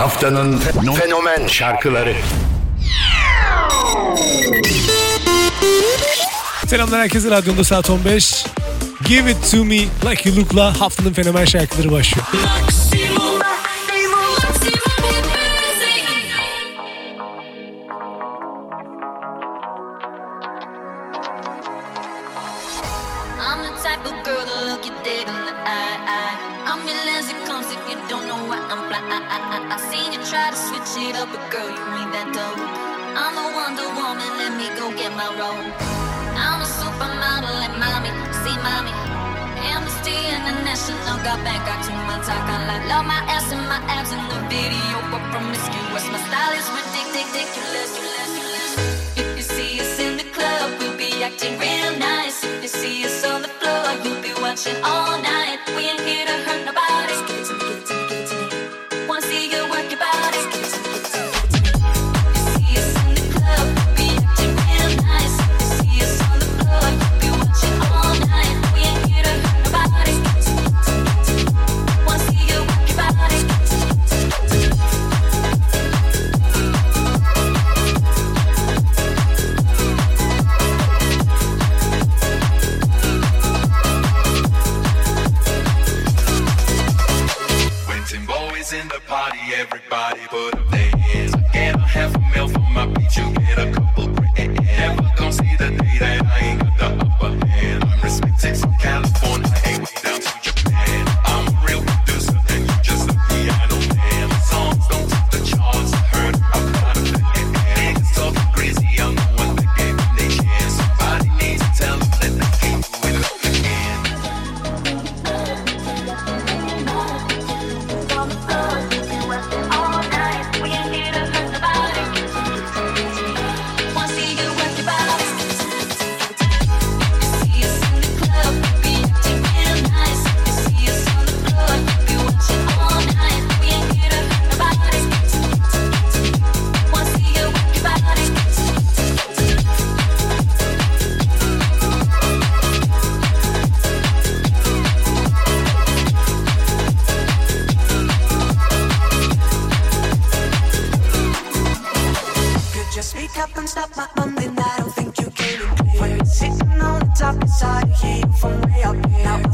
Haftanın fenomen şarkıları. Selamlar herkese radyonda saat 15. Give It To Me Like You Look'la haftanın fenomen şarkıları başlıyor. Maximum, I, I, I, seen you try to switch it up, but girl, you ain't that dope. I'm the Wonder Woman, let me go get my role. I'm a supermodel and mommy, see mommy. Amnesty International got back, got too much talk. I like love my ass and my abs in the video, but promiscuous. My style is ridiculous. If you see us in the club, we'll be acting real nice. If you see us on the floor, you'll be watching all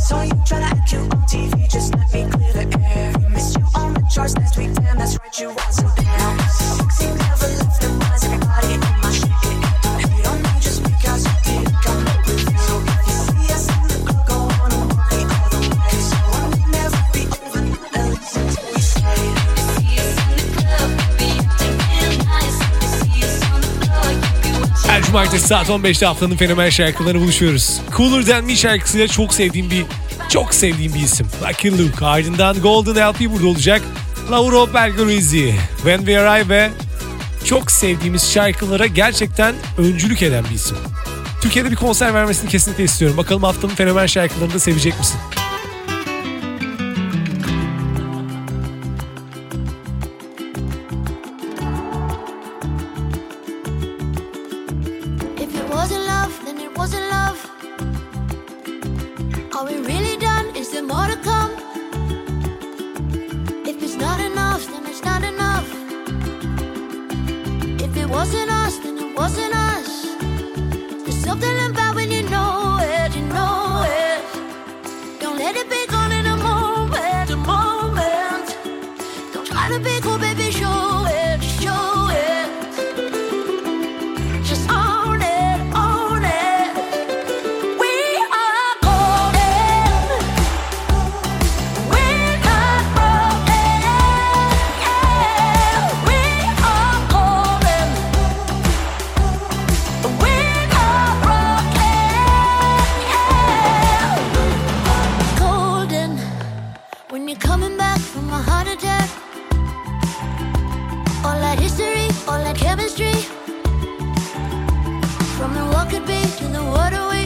saw you trying to act cute on TV. Just let me clear the air. We missed you on the charts last week. Damn, that's right, you saat 15'te haftanın fenomen şarkılarını buluşuyoruz. Cooler Than Me şarkısıyla çok sevdiğim bir çok sevdiğim bir isim. Lucky Luke. Ardından Golden LP burada olacak. Lauro Bergerizzi, When We Arrive ve çok sevdiğimiz şarkılara gerçekten öncülük eden bir isim. Türkiye'de bir konser vermesini kesinlikle istiyorum. Bakalım haftanın fenomen şarkılarını da sevecek misin? Wasn't love, then it wasn't love. Are we really done? Is there more to come? If it's not enough, then it's not enough. If it wasn't us, then it wasn't us. There's something about when you know it, you know it. Don't let it be gone in a moment, a moment. Don't try to be cool, baby, show you're coming back from a heart attack. All that history, all that chemistry. From the what could be to the what are we.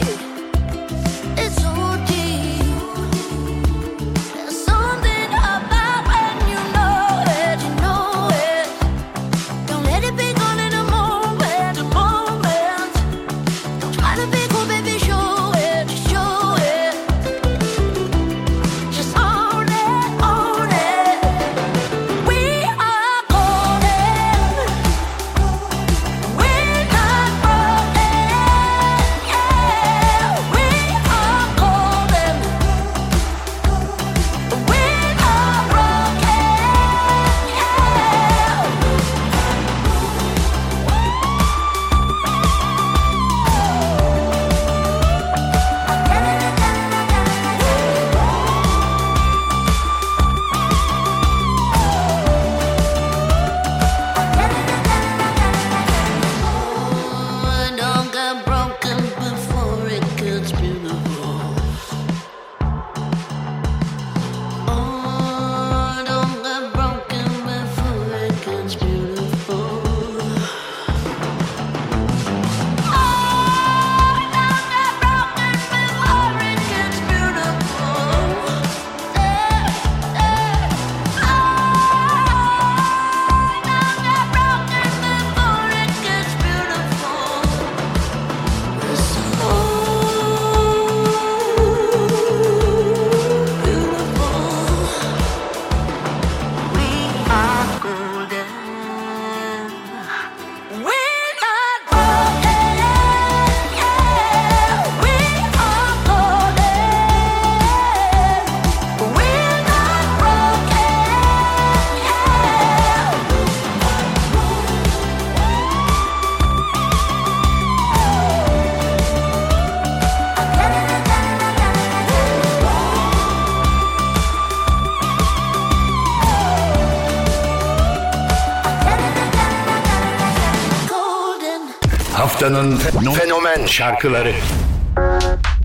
Haftanın fenomen şarkıları.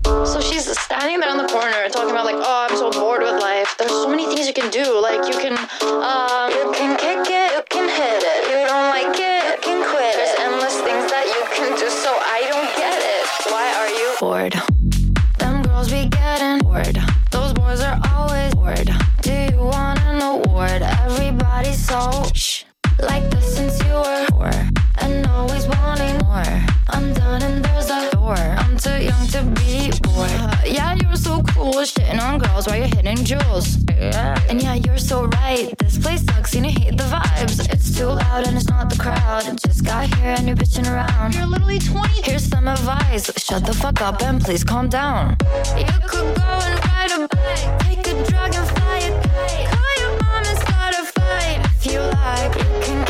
So she's standing there on the corner talking about like, oh, I'm so bored with life. There's so many things you can do. Like you can, um, you can kick it, you can hit it. You don't like it, you can quit. There's endless things that you can do. So I don't get it. Why are you bored? Them girls be getting bored. Those boys are always bored. Do you want an award? Everybody's so shh. Like this since you were four and always wanting more. I'm done and there's a door. I'm too young to be bored. Uh, yeah, you're so cool shitting on girls while you're hitting jewels. Yeah. And yeah, you're so right. This place sucks and you hate the vibes. It's too loud and it's not the crowd. Just got here and you're bitching around. You're literally 20. Here's some advice. Shut the fuck up and please calm down. You could go and ride a bike. Take a drug and fly a kite. Call your mom and start a fight. If you like, you can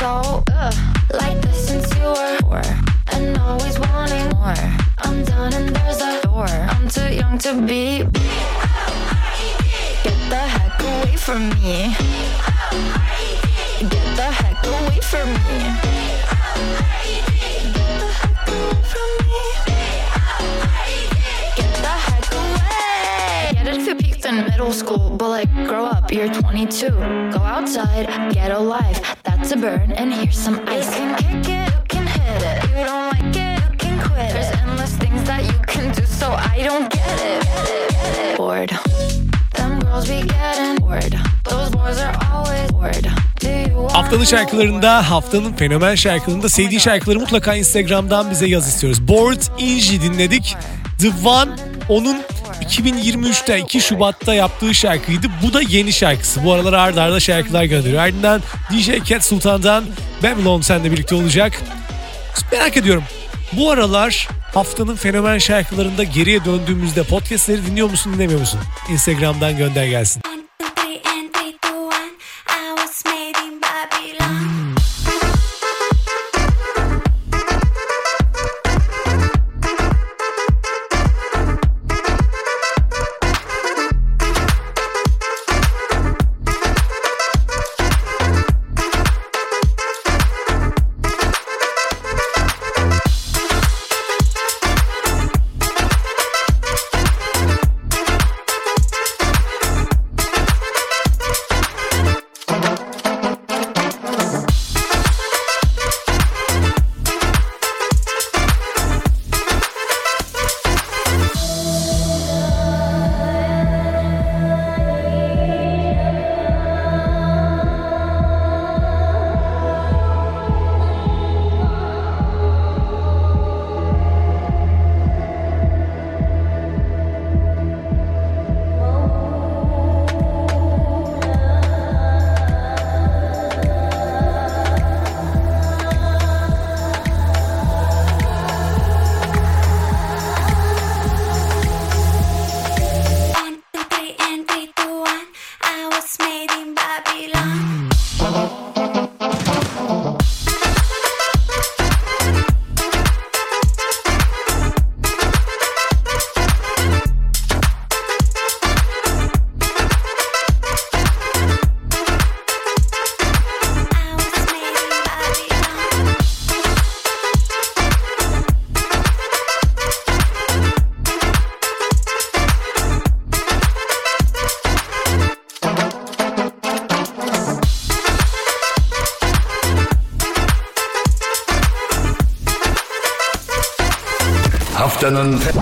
Everybody's so ugh. Like this since you were four. And always wanting more. I'm done and there's a door. I'm too young to be. Get the heck away from me. Get the heck away from me. Get the heck away from me. Get the heck away. Get it if you in middle school, but like grow up, you're 22. Go outside, get a life. That's a burn, and here's some ice. You can kick it, you can hit it. You don't like it, you can quit. There's endless things that you can do, so I don't get it. Bored. Them girls be getting bored. Those boys are always bored. Do you want Haftanın şarkılarında, haftanın fenomen şarkılarında sevdiği şarkıları mutlaka Instagram'dan bize yaz istiyoruz. Bored Inji dinledik. The One onun 2023'te 2 Şubat'ta yaptığı şarkıydı. Bu da yeni şarkısı. Bu aralar arda arda şarkılar gönderiyor. Ardından DJ Cat Sultan'dan Babylon seninle birlikte olacak. Merak ediyorum. Bu aralar haftanın fenomen şarkılarında geriye döndüğümüzde podcastleri dinliyor musun dinlemiyor musun? Instagram'dan gönder gelsin.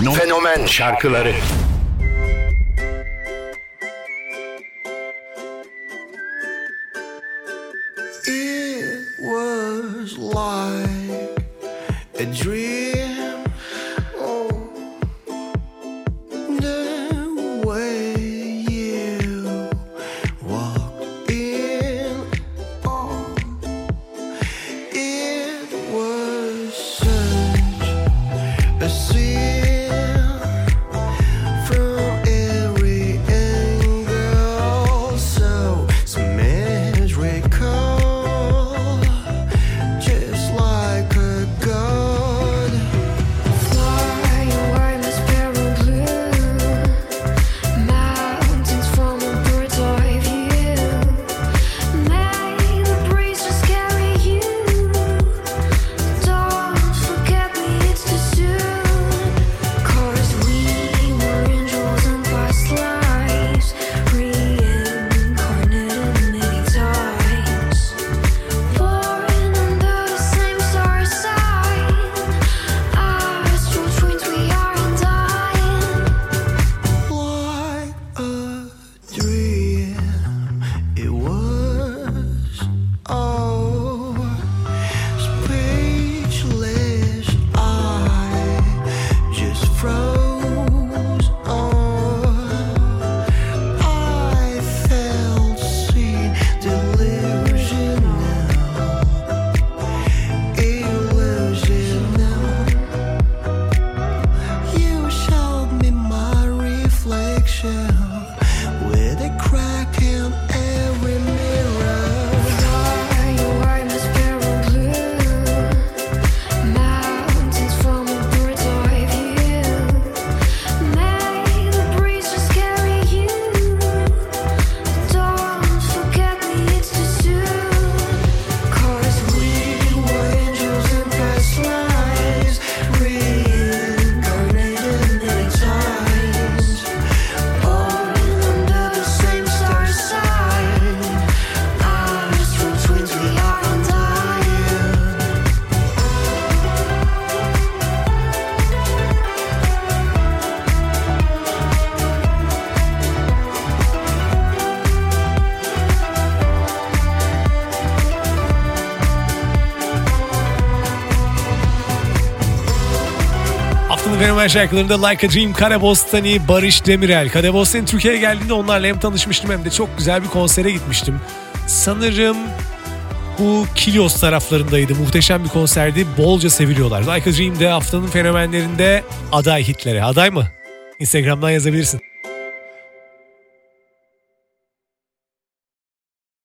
Fenomen şarkıları. It was like a dream. Oh, the way you walked in. Oh, it was such a ocean fenomen şarkılarında Like a Dream, Kare Bostani, Barış Demirel. Kare Bostani Türkiye'ye geldiğinde onlarla hem tanışmıştım hem de çok güzel bir konsere gitmiştim. Sanırım bu Kilios taraflarındaydı. Muhteşem bir konserdi. Bolca seviliyorlar. Like a Dream de haftanın fenomenlerinde aday hitlere. Aday mı? Instagram'dan yazabilirsin.